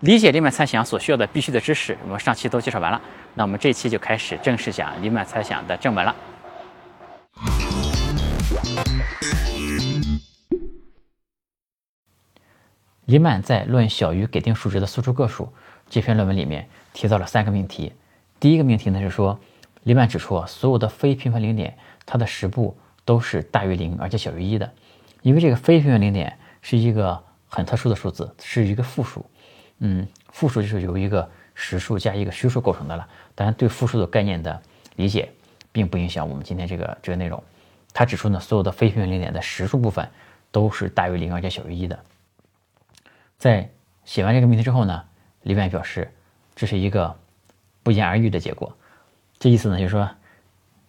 理解黎曼猜想所需要的必须的知识，我们上期都介绍完了。那我们这期就开始正式讲黎曼猜想的正文了。黎曼在《论小于给定数值的素数个数》这篇论文里面提到了三个命题。第一个命题呢是说，黎曼指出所有的非平凡零点，它的实部都是大于零而且小于一的。因为这个非平凡零点是一个很特殊的数字，是一个负数。嗯，负数就是由一个实数加一个虚数构成的了。当然，对负数的概念的理解，并不影响我们今天这个这个内容。他指出呢，所有的非平凡零点的实数部分都是大于零而且小于一的。在写完这个命题之后呢，李曼表示这是一个不言而喻的结果。这意思呢，就是说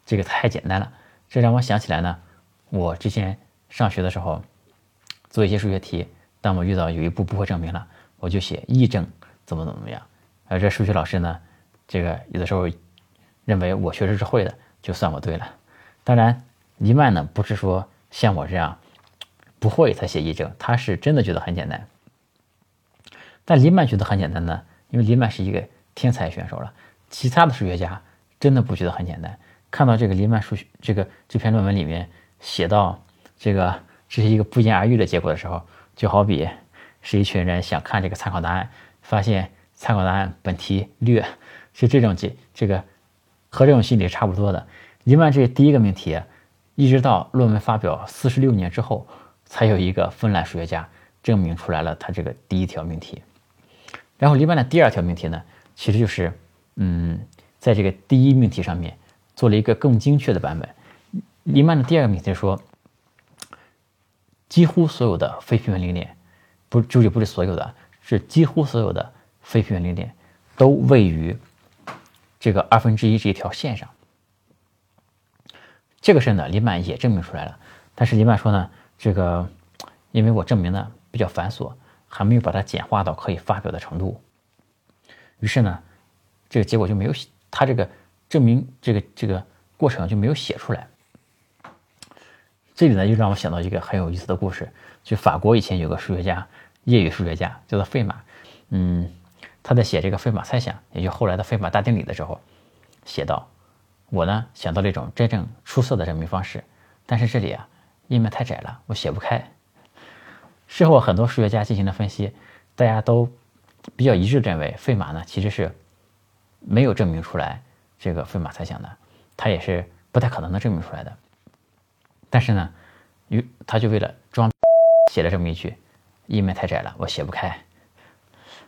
这个太简单了。这让我想起来呢，我之前上学的时候做一些数学题，当我遇到有一步不会证明了，我就写议证怎么怎么样。而这数学老师呢，这个有的时候认为我确实是会的，就算我对了。当然，黎曼呢不是说像我这样不会才写议证，他是真的觉得很简单。但黎曼觉得很简单呢，因为黎曼是一个天才选手了。其他的数学家真的不觉得很简单。看到这个黎曼数学这个这篇论文里面写到这个这是一个不言而喻的结果的时候，就好比是一群人想看这个参考答案，发现参考答案本题略，是这种结这个和这种心理差不多的。黎曼这第一个命题，一直到论文发表四十六年之后，才有一个芬兰数学家证明出来了他这个第一条命题。然后黎曼的第二条命题呢，其实就是，嗯，在这个第一命题上面做了一个更精确的版本。黎曼的第二个命题说，几乎所有的非平凡零点，不，注意不是所有的，是几乎所有的非平凡零点都位于这个二分之一这一条线上。这个事呢，黎曼也证明出来了。但是黎曼说呢，这个因为我证明的比较繁琐。还没有把它简化到可以发表的程度，于是呢，这个结果就没有写，他这个证明这个这个过程就没有写出来。这里呢，又让我想到一个很有意思的故事，就法国以前有个数学家，业余数学家叫做费马，嗯，他在写这个费马猜想，也就后来的费马大定理的时候，写道：“我呢想到了一种真正出色的证明方式，但是这里啊页面太窄了，我写不开。”事后，很多数学家进行了分析，大家都比较一致认为，费马呢其实是没有证明出来这个费马猜想的，他也是不太可能能证明出来的。但是呢，于他就为了装，写了这么一句：“页面太窄了，我写不开。”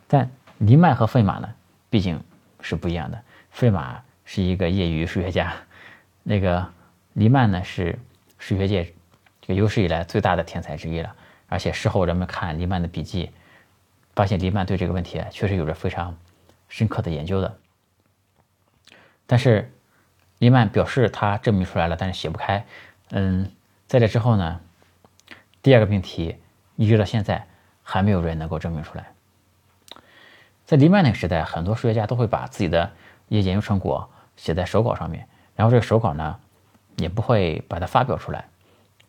但黎曼和费马呢，毕竟是不一样的。费马是一个业余数学家，那个黎曼呢是数学界这个有史以来最大的天才之一了。而且事后人们看黎曼的笔记，发现黎曼对这个问题确实有着非常深刻的研究的。但是黎曼表示他证明出来了，但是写不开。嗯，在这之后呢，第二个命题一直到现在还没有人能够证明出来。在黎曼那个时代，很多数学家都会把自己的一些研究成果写在手稿上面，然后这个手稿呢也不会把它发表出来，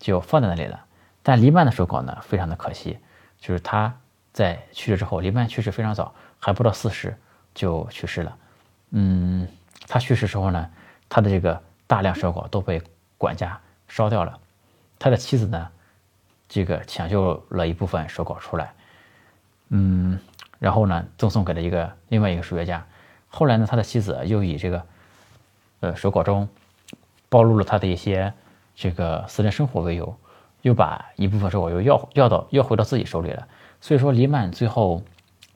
就放在那里了。但黎曼的手稿呢，非常的可惜，就是他在去世之后，黎曼去世非常早，还不到四十就去世了。嗯，他去世时候呢，他的这个大量手稿都被管家烧掉了。他的妻子呢，这个抢救了一部分手稿出来，嗯，然后呢，赠送给了一个另外一个数学家。后来呢，他的妻子又以这个呃手稿中暴露了他的一些这个私人生活为由。又把一部分手稿又要要到要回到自己手里了，所以说黎曼最后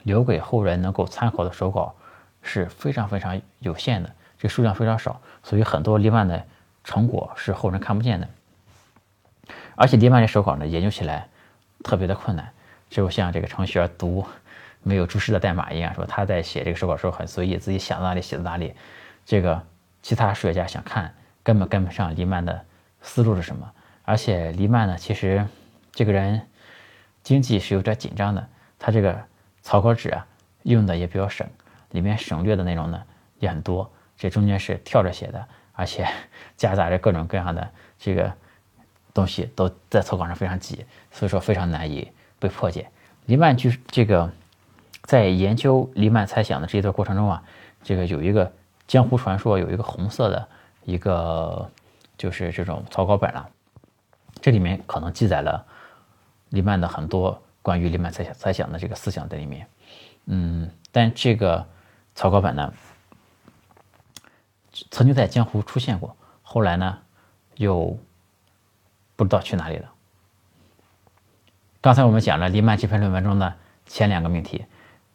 留给后人能够参考的手稿是非常非常有限的，这数量非常少，所以很多黎曼的成果是后人看不见的。而且黎曼这手稿呢，研究起来特别的困难，就像这个程序员读没有注释的代码一样，说他在写这个手稿时候很随意，自己想到哪里写到哪里，这个其他数学家想看根本跟不上黎曼的思路是什么。而且黎曼呢，其实这个人经济是有点紧张的，他这个草稿纸啊用的也比较省，里面省略的内容呢也很多，这中间是跳着写的，而且 夹杂着各种各样的这个东西都在草稿上非常挤，所以说非常难以被破解。黎曼据这个在研究黎曼猜想的这一段过程中啊，这个有一个江湖传说，有一个红色的一个就是这种草稿本了，这里面可能记载了黎曼的很多关于黎曼猜想猜想的这个思想在里面。嗯，但这个草稿本呢，曾经在江湖出现过，后来呢，又不知道去哪里了。刚才我们讲了黎曼这篇论文中的前两个命题，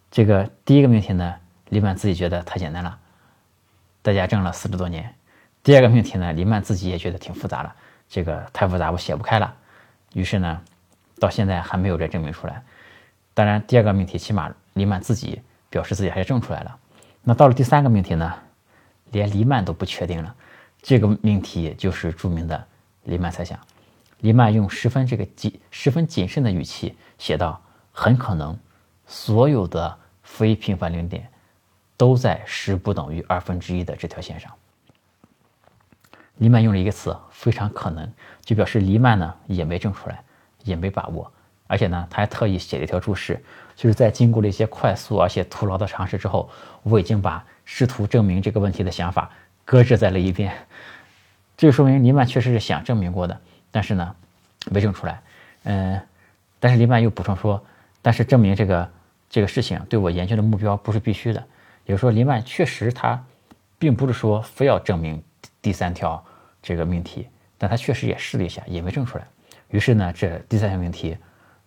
这个第一个命题呢，黎曼自己觉得太简单了，大家争了四十多年；第二个命题呢，黎曼自己也觉得挺复杂了，这个太复杂，我写不开了。于是呢，到现在还没有这证明出来。当然，第二个命题起码黎曼自己表示自己还是证出来了。那到了第三个命题呢，连黎曼都不确定了。这个命题就是著名的黎曼猜想。黎曼用十分这个谨十分谨慎的语气写道：“很可能，所有的非平凡零点都在十不等于二分之一的这条线上。”黎曼用了一个词“非常可能”，就表示黎曼呢也没证出来，也没把握，而且呢他还特意写了一条注释，就是在经过了一些快速而且徒劳的尝试之后，我已经把试图证明这个问题的想法搁置在了一边。这就说明黎曼确实是想证明过的。但是呢，没证出来，嗯，但是黎曼又补充说，但是证明这个这个事情对我研究的目标不是必须的，也就是说，黎曼确实他并不是说非要证明第三条这个命题，但他确实也试了一下，也没证出来。于是呢，这第三条命题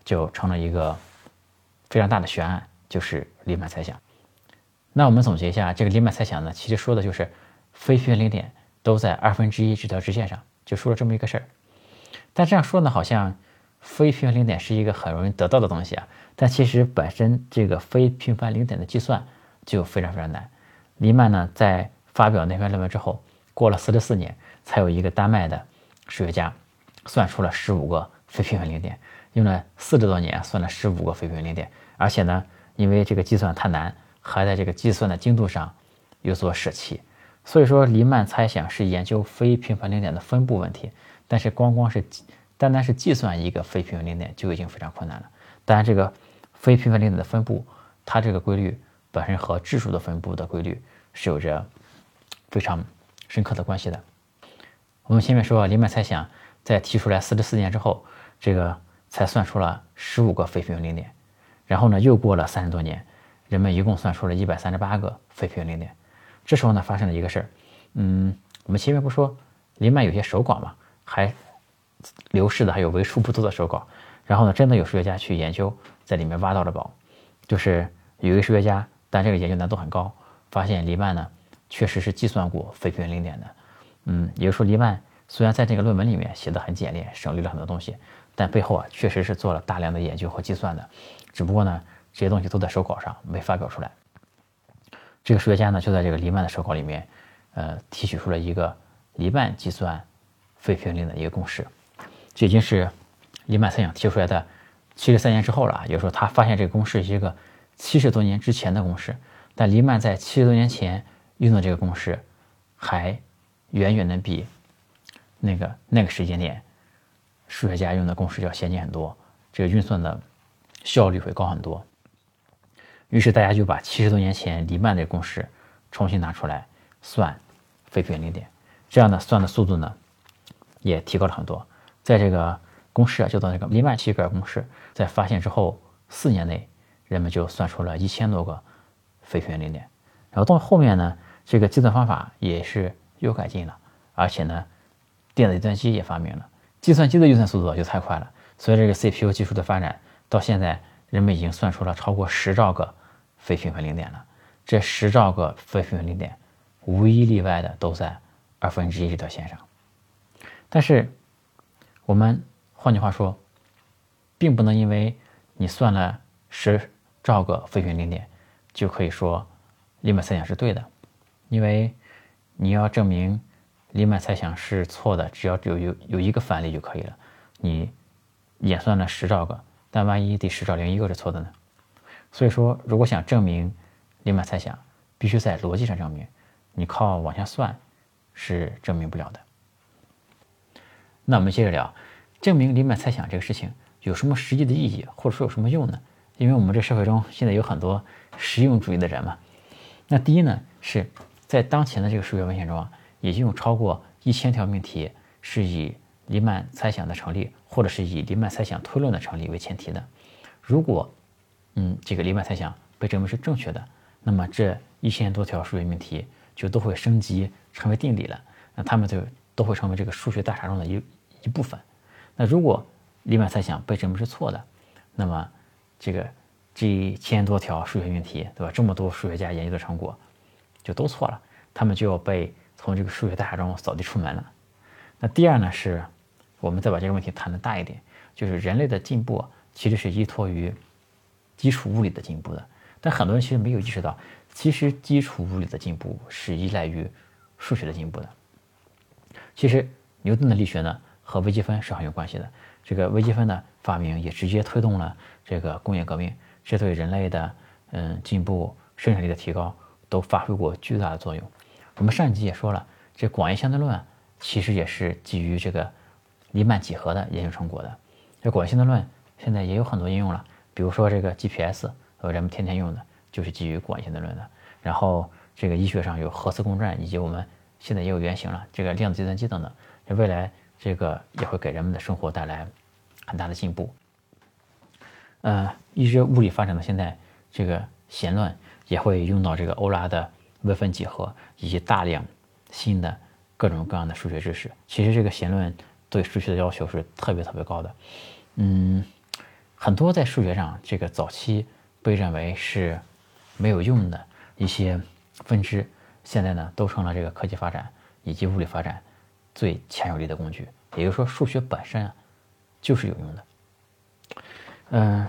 就成了一个非常大的悬案，就是黎曼猜想。那我们总结一下，这个黎曼猜想呢，其实说的就是非平凡零点都在二分之一这条直线上，就说了这么一个事儿。但这样说呢，好像非平凡零点是一个很容易得到的东西啊。但其实本身这个非平凡零点的计算就非常非常难。黎曼呢，在发表那篇论文之后，过了四十四年，才有一个丹麦的数学家算出了十五个非平凡零点，用了四十多年算了十五个非平凡零点，而且呢，因为这个计算太难，还在这个计算的精度上有所舍弃。所以说，黎曼猜想是研究非平凡零点的分布问题。但是光光是单单是计算一个非平凡零点就已经非常困难了。当然，这个非平凡零点的分布，它这个规律本身和质数的分布的规律是有着非常深刻的关系的。我们前面说，黎曼猜想在提出来四十四年之后，这个才算出了十五个非平凡零点。然后呢，又过了三十多年，人们一共算出了一百三十八个非平凡零点。这时候呢，发生了一个事儿。嗯，我们前面不说黎曼有些守寡嘛？还流失的还有为数不多的手稿，然后呢，真的有数学家去研究，在里面挖到了宝，就是有一个数学家，但这个研究难度很高，发现黎曼呢确实是计算过非平凡零点的，嗯，也就是说黎曼虽然在这个论文里面写的很简练，省略了很多东西，但背后啊确实是做了大量的研究和计算的，只不过呢这些东西都在手稿上没发表出来。这个数学家呢就在这个黎曼的手稿里面，呃，提取出了一个黎曼计算。非平零的一个公式，这已经是黎曼猜想提出来的七十三年之后了。也就是说，他发现这个公式是一个七十多年之前的公式，但黎曼在七十多年前用的这个公式，还远远的比那个那个时间点数学家用的公式要先进很多，这个运算的效率会高很多。于是大家就把七十多年前黎曼的公式重新拿出来算非平零点，这样的算的速度呢？也提高了很多，在这个公式啊，叫做那个黎曼希格尔公式，在发现之后四年内，人们就算出了一千多个非平凡零点。然后到后面呢，这个计算方法也是又改进了，而且呢，电子计算机也发明了，计算机的运算速度就太快了。随着这个 CPU 技术的发展，到现在人们已经算出了超过十兆个非平凡零点了。这十兆个非平凡零点，无一例外的都在二分之一这条线上。但是，我们换句话说，并不能因为你算了十兆个非平零点，就可以说黎曼猜想是对的，因为你要证明黎曼猜想是错的，只要有有有一个反例就可以了。你演算了十兆个，但万一第十兆零一个是错的呢？所以说，如果想证明黎曼猜想，必须在逻辑上证明，你靠往下算是证明不了的。那我们接着聊，证明黎曼猜想这个事情有什么实际的意义，或者说有什么用呢？因为我们这社会中现在有很多实用主义的人嘛。那第一呢，是在当前的这个数学文献中啊，已经有超过一千条命题是以黎曼猜想的成立，或者是以黎曼猜想推论的成立为前提的。如果嗯这个黎曼猜想被证明是正确的，那么这一千多条数学命题就都会升级成为定理了。那他们就都会成为这个数学大厦中的一一部分。那如果黎曼猜想被证明是错的，那么这个这一千多条数学命题，对吧？这么多数学家研究的成果就都错了，他们就要被从这个数学大厦中扫地出门了。那第二呢，是我们再把这个问题谈的大一点，就是人类的进步其实是依托于基础物理的进步的。但很多人其实没有意识到，其实基础物理的进步是依赖于数学的进步的。其实牛顿的力学呢和微积分是很有关系的。这个微积分的发明也直接推动了这个工业革命，这对人类的嗯进步、生产力的提高都发挥过巨大的作用。我们上一集也说了，这广义相对论其实也是基于这个黎曼几何的研究成果的。这广义相对论现在也有很多应用了，比如说这个 GPS，呃，人们天天用的就是基于广义相对论的。然后这个医学上有核磁共振，以及我们现在也有原型了，这个量子计算机等等，未来。这个也会给人们的生活带来很大的进步。呃，一直物理发展到现在，这个弦论也会用到这个欧拉的微分几何以及大量新的各种各样的数学知识。其实这个弦论对数学的要求是特别特别高的。嗯，很多在数学上这个早期被认为是没有用的一些分支，现在呢都成了这个科技发展以及物理发展。最强有力的工具，也就是说，数学本身啊，就是有用的。嗯，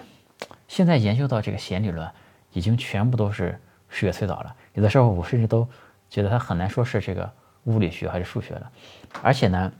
现在研究到这个弦理论，已经全部都是数学推导了。有的时候，我甚至都觉得它很难说是这个物理学还是数学了。而且呢，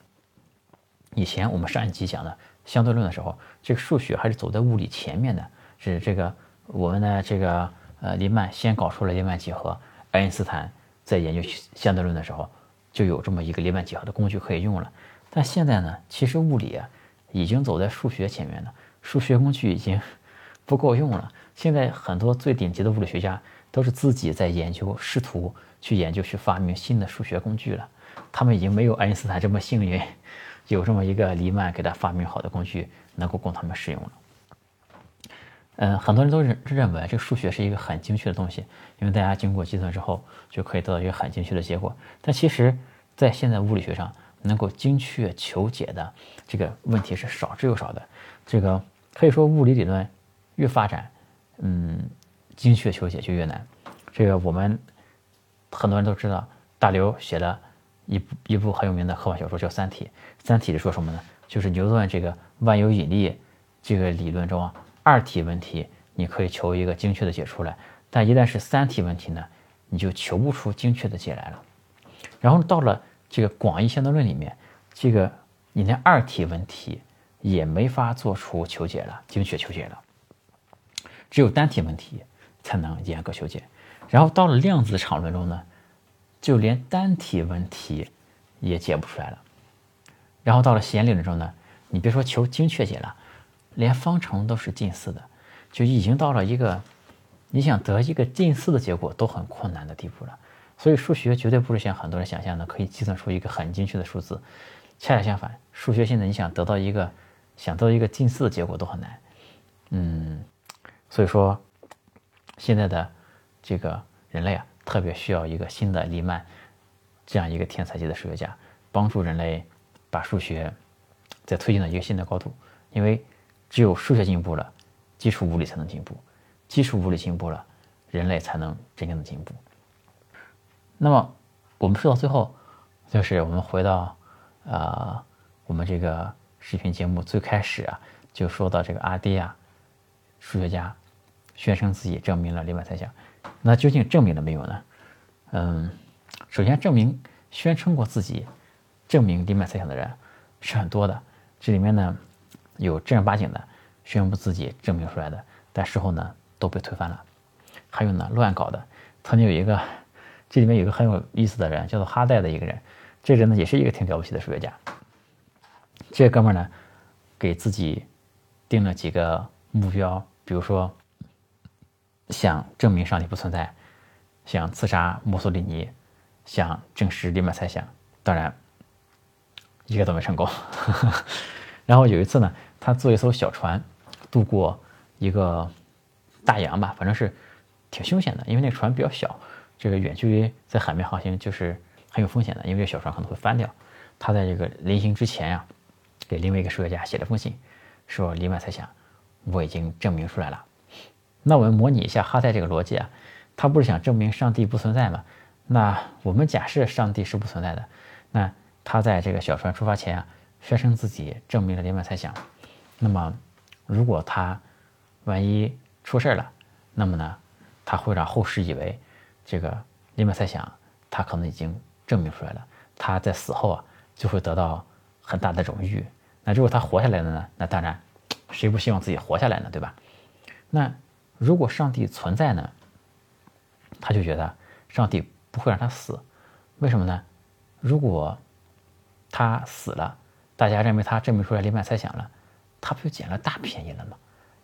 以前我们上一集讲的相对论的时候，这个数学还是走在物理前面的。是这个我们的这个呃，黎曼先搞出了黎曼几何，爱因斯坦在研究相对论的时候。就有这么一个黎曼几何的工具可以用了，但现在呢，其实物理啊已经走在数学前面了，数学工具已经 不够用了。现在很多最顶级的物理学家都是自己在研究，试图去研究去发明新的数学工具了。他们已经没有爱因斯坦这么幸运，有这么一个黎曼给他发明好的工具能够供他们使用了。嗯，很多人都认认为这个数学是一个很精确的东西，因为大家经过计算之后就可以得到一个很精确的结果。但其实，在现在物理学上，能够精确求解的这个问题是少之又少的。这个可以说，物理理论越发展，嗯，精确求解就越难。这个我们很多人都知道，大刘写了一部一部很有名的科幻小说叫《三体》。《三体》是说什么呢？就是牛顿这个万有引力这个理论中啊。二体问题你可以求一个精确的解出来，但一旦是三体问题呢，你就求不出精确的解来了。然后到了这个广义相对论里面，这个你连二体问题也没法做出求解了，精确求解了。只有单体问题才能严格求解。然后到了量子场论中呢，就连单体问题也解不出来了。然后到了弦理论中呢，你别说求精确解了。连方程都是近似的，就已经到了一个你想得一个近似的结果都很困难的地步了。所以数学绝对不是像很多人想象的可以计算出一个很精确的数字，恰恰相反，数学现在你想得到一个想得到一个近似的结果都很难。嗯，所以说现在的这个人类啊，特别需要一个新的黎曼这样一个天才级的数学家，帮助人类把数学再推进到一个新的高度，因为。只有数学进步了，基础物理才能进步；基础物理进步了，人类才能真正的进步。那么，我们说到最后，就是我们回到，呃，我们这个视频节目最开始啊，就说到这个阿迪亚数学家宣称自己证明了黎曼猜想。那究竟证明了没有呢？嗯，首先证明宣称过自己证明黎曼猜想的人是很多的，这里面呢。有正儿八经的宣布自己证明出来的，但事后呢都被推翻了。还有呢乱搞的，曾经有一个，这里面有一个很有意思的人，叫做哈代的一个人，这人呢也是一个挺了不起的数学家。这哥们儿呢给自己定了几个目标，比如说想证明上帝不存在，想刺杀墨索里尼，想证实黎曼猜想，当然一个都没成功。然后有一次呢，他坐一艘小船渡过一个大洋吧，反正是挺凶险的，因为那个船比较小，这个远距离在海面航行就是很有风险的，因为这小船可能会翻掉。他在这个临行之前呀，给另外一个数学家写了封信，说黎曼猜想我已经证明出来了。那我们模拟一下哈代这个逻辑啊，他不是想证明上帝不存在吗？那我们假设上帝是不存在的，那他在这个小船出发前啊，宣称自己证明了黎曼猜想。那么，如果他万一出事了，那么呢，他会让后世以为这个黎曼猜想他可能已经证明出来了。他在死后啊，就会得到很大的荣誉。那如果他活下来了呢？那当然，谁不希望自己活下来呢？对吧？那。如果上帝存在呢，他就觉得上帝不会让他死，为什么呢？如果他死了，大家认为他证明出来黎曼猜想了，他不就捡了大便宜了吗？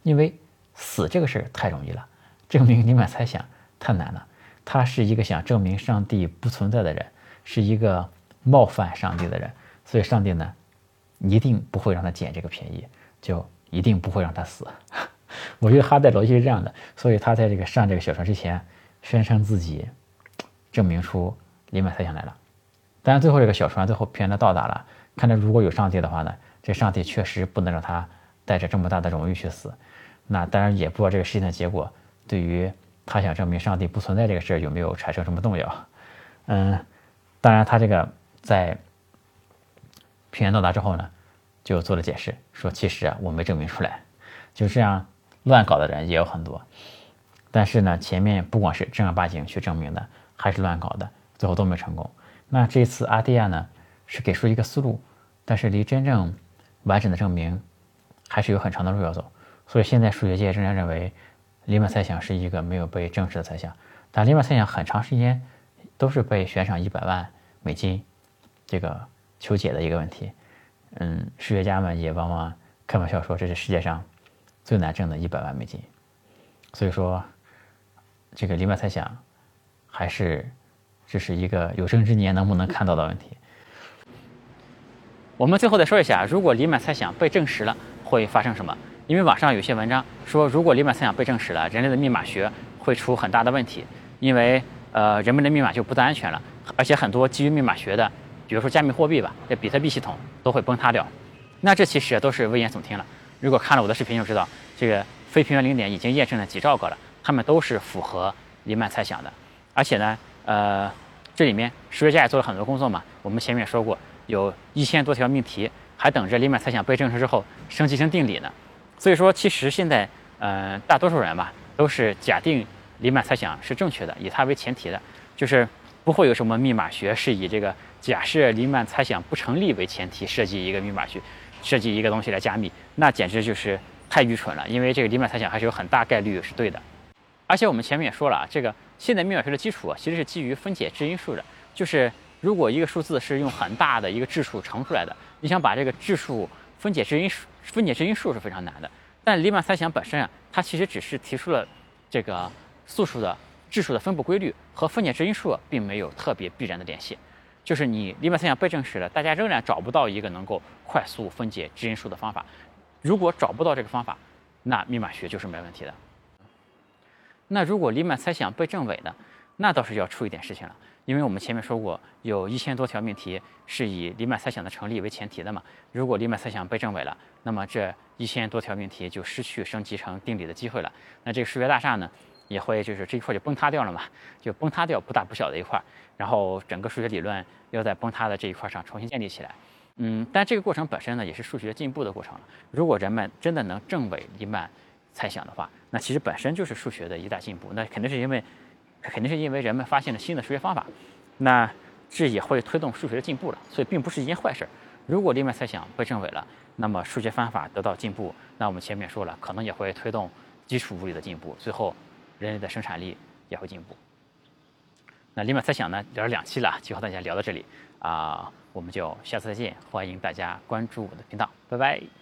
因为死这个事儿太容易了，证明黎曼猜想太难了。他是一个想证明上帝不存在的人，是一个冒犯上帝的人，所以上帝呢，一定不会让他捡这个便宜，就一定不会让他死。我觉得哈代逻辑是这样的，所以他在这个上这个小船之前，宣称自己证明出黎曼猜想来了。当然，最后这个小船最后平安的到达了。看来如果有上帝的话呢，这上帝确实不能让他带着这么大的荣誉去死。那当然也不知道这个事情的结果对于他想证明上帝不存在这个事儿有没有产生什么动摇。嗯，当然他这个在平安到达之后呢，就做了解释，说其实啊我没证明出来，就这样。乱搞的人也有很多，但是呢，前面不管是正儿八经去证明的，还是乱搞的，最后都没成功。那这次阿蒂亚呢，是给出一个思路，但是离真正完整的证明还是有很长的路要走。所以现在数学界仍然认为黎曼猜想是一个没有被证实的猜想。但黎曼猜想很长时间都是被悬赏一百万美金这个求解的一个问题。嗯，数学家们也往往开玩笑说这是世界上。最难挣的一百万美金，所以说，这个黎曼猜想，还是这是一个有生之年能不能看到的问题。我们最后再说一下，如果黎曼猜想被证实了，会发生什么？因为网上有些文章说，如果黎曼猜想被证实了，人类的密码学会出很大的问题，因为呃，人们的密码就不再安全了，而且很多基于密码学的，比如说加密货币吧，这比特币系统都会崩塌掉。那这其实都是危言耸听了。如果看了我的视频就知道，这个非平原零点已经验证了几兆个了，它们都是符合黎曼猜想的。而且呢，呃，这里面数学家也做了很多工作嘛。我们前面说过，有一千多条命题还等着黎曼猜想被证实之后升级成定理呢。所以说，其实现在，呃，大多数人吧都是假定黎曼猜想是正确的，以它为前提的，就是不会有什么密码学是以这个假设黎曼猜想不成立为前提设计一个密码学。设计一个东西来加密，那简直就是太愚蠢了。因为这个黎曼猜想还是有很大概率是对的。而且我们前面也说了啊，这个现在密码学的基础，其实是基于分解质因数的。就是如果一个数字是用很大的一个质数乘出来的，你想把这个质数分解质因数，分解质因数是非常难的。但黎曼猜想本身啊，它其实只是提出了这个素数的质数的分布规律和分解质因数并没有特别必然的联系。就是你黎曼猜想被证实了，大家仍然找不到一个能够快速分解质因数的方法。如果找不到这个方法，那密码学就是没问题的。那如果黎曼猜想被证伪呢？那倒是要出一点事情了。因为我们前面说过，有一千多条命题是以黎曼猜想的成立为前提的嘛。如果黎曼猜想被证伪了，那么这一千多条命题就失去升级成定理的机会了。那这个数学大厦呢？也会就是这一块就崩塌掉了嘛，就崩塌掉不大不小的一块，然后整个数学理论要在崩塌的这一块上重新建立起来。嗯，但这个过程本身呢，也是数学进步的过程了。如果人们真的能证伪黎曼猜想的话，那其实本身就是数学的一大进步。那肯定是因为，肯定是因为人们发现了新的数学方法，那这也会推动数学的进步了。所以并不是一件坏事。如果黎曼猜想被证伪了，那么数学方法得到进步，那我们前面说了，可能也会推动基础物理的进步，最后。人类的生产力也会进步。那黎曼猜想呢，聊了两期了，就和大家聊到这里啊，我们就下次再见，欢迎大家关注我的频道，拜拜。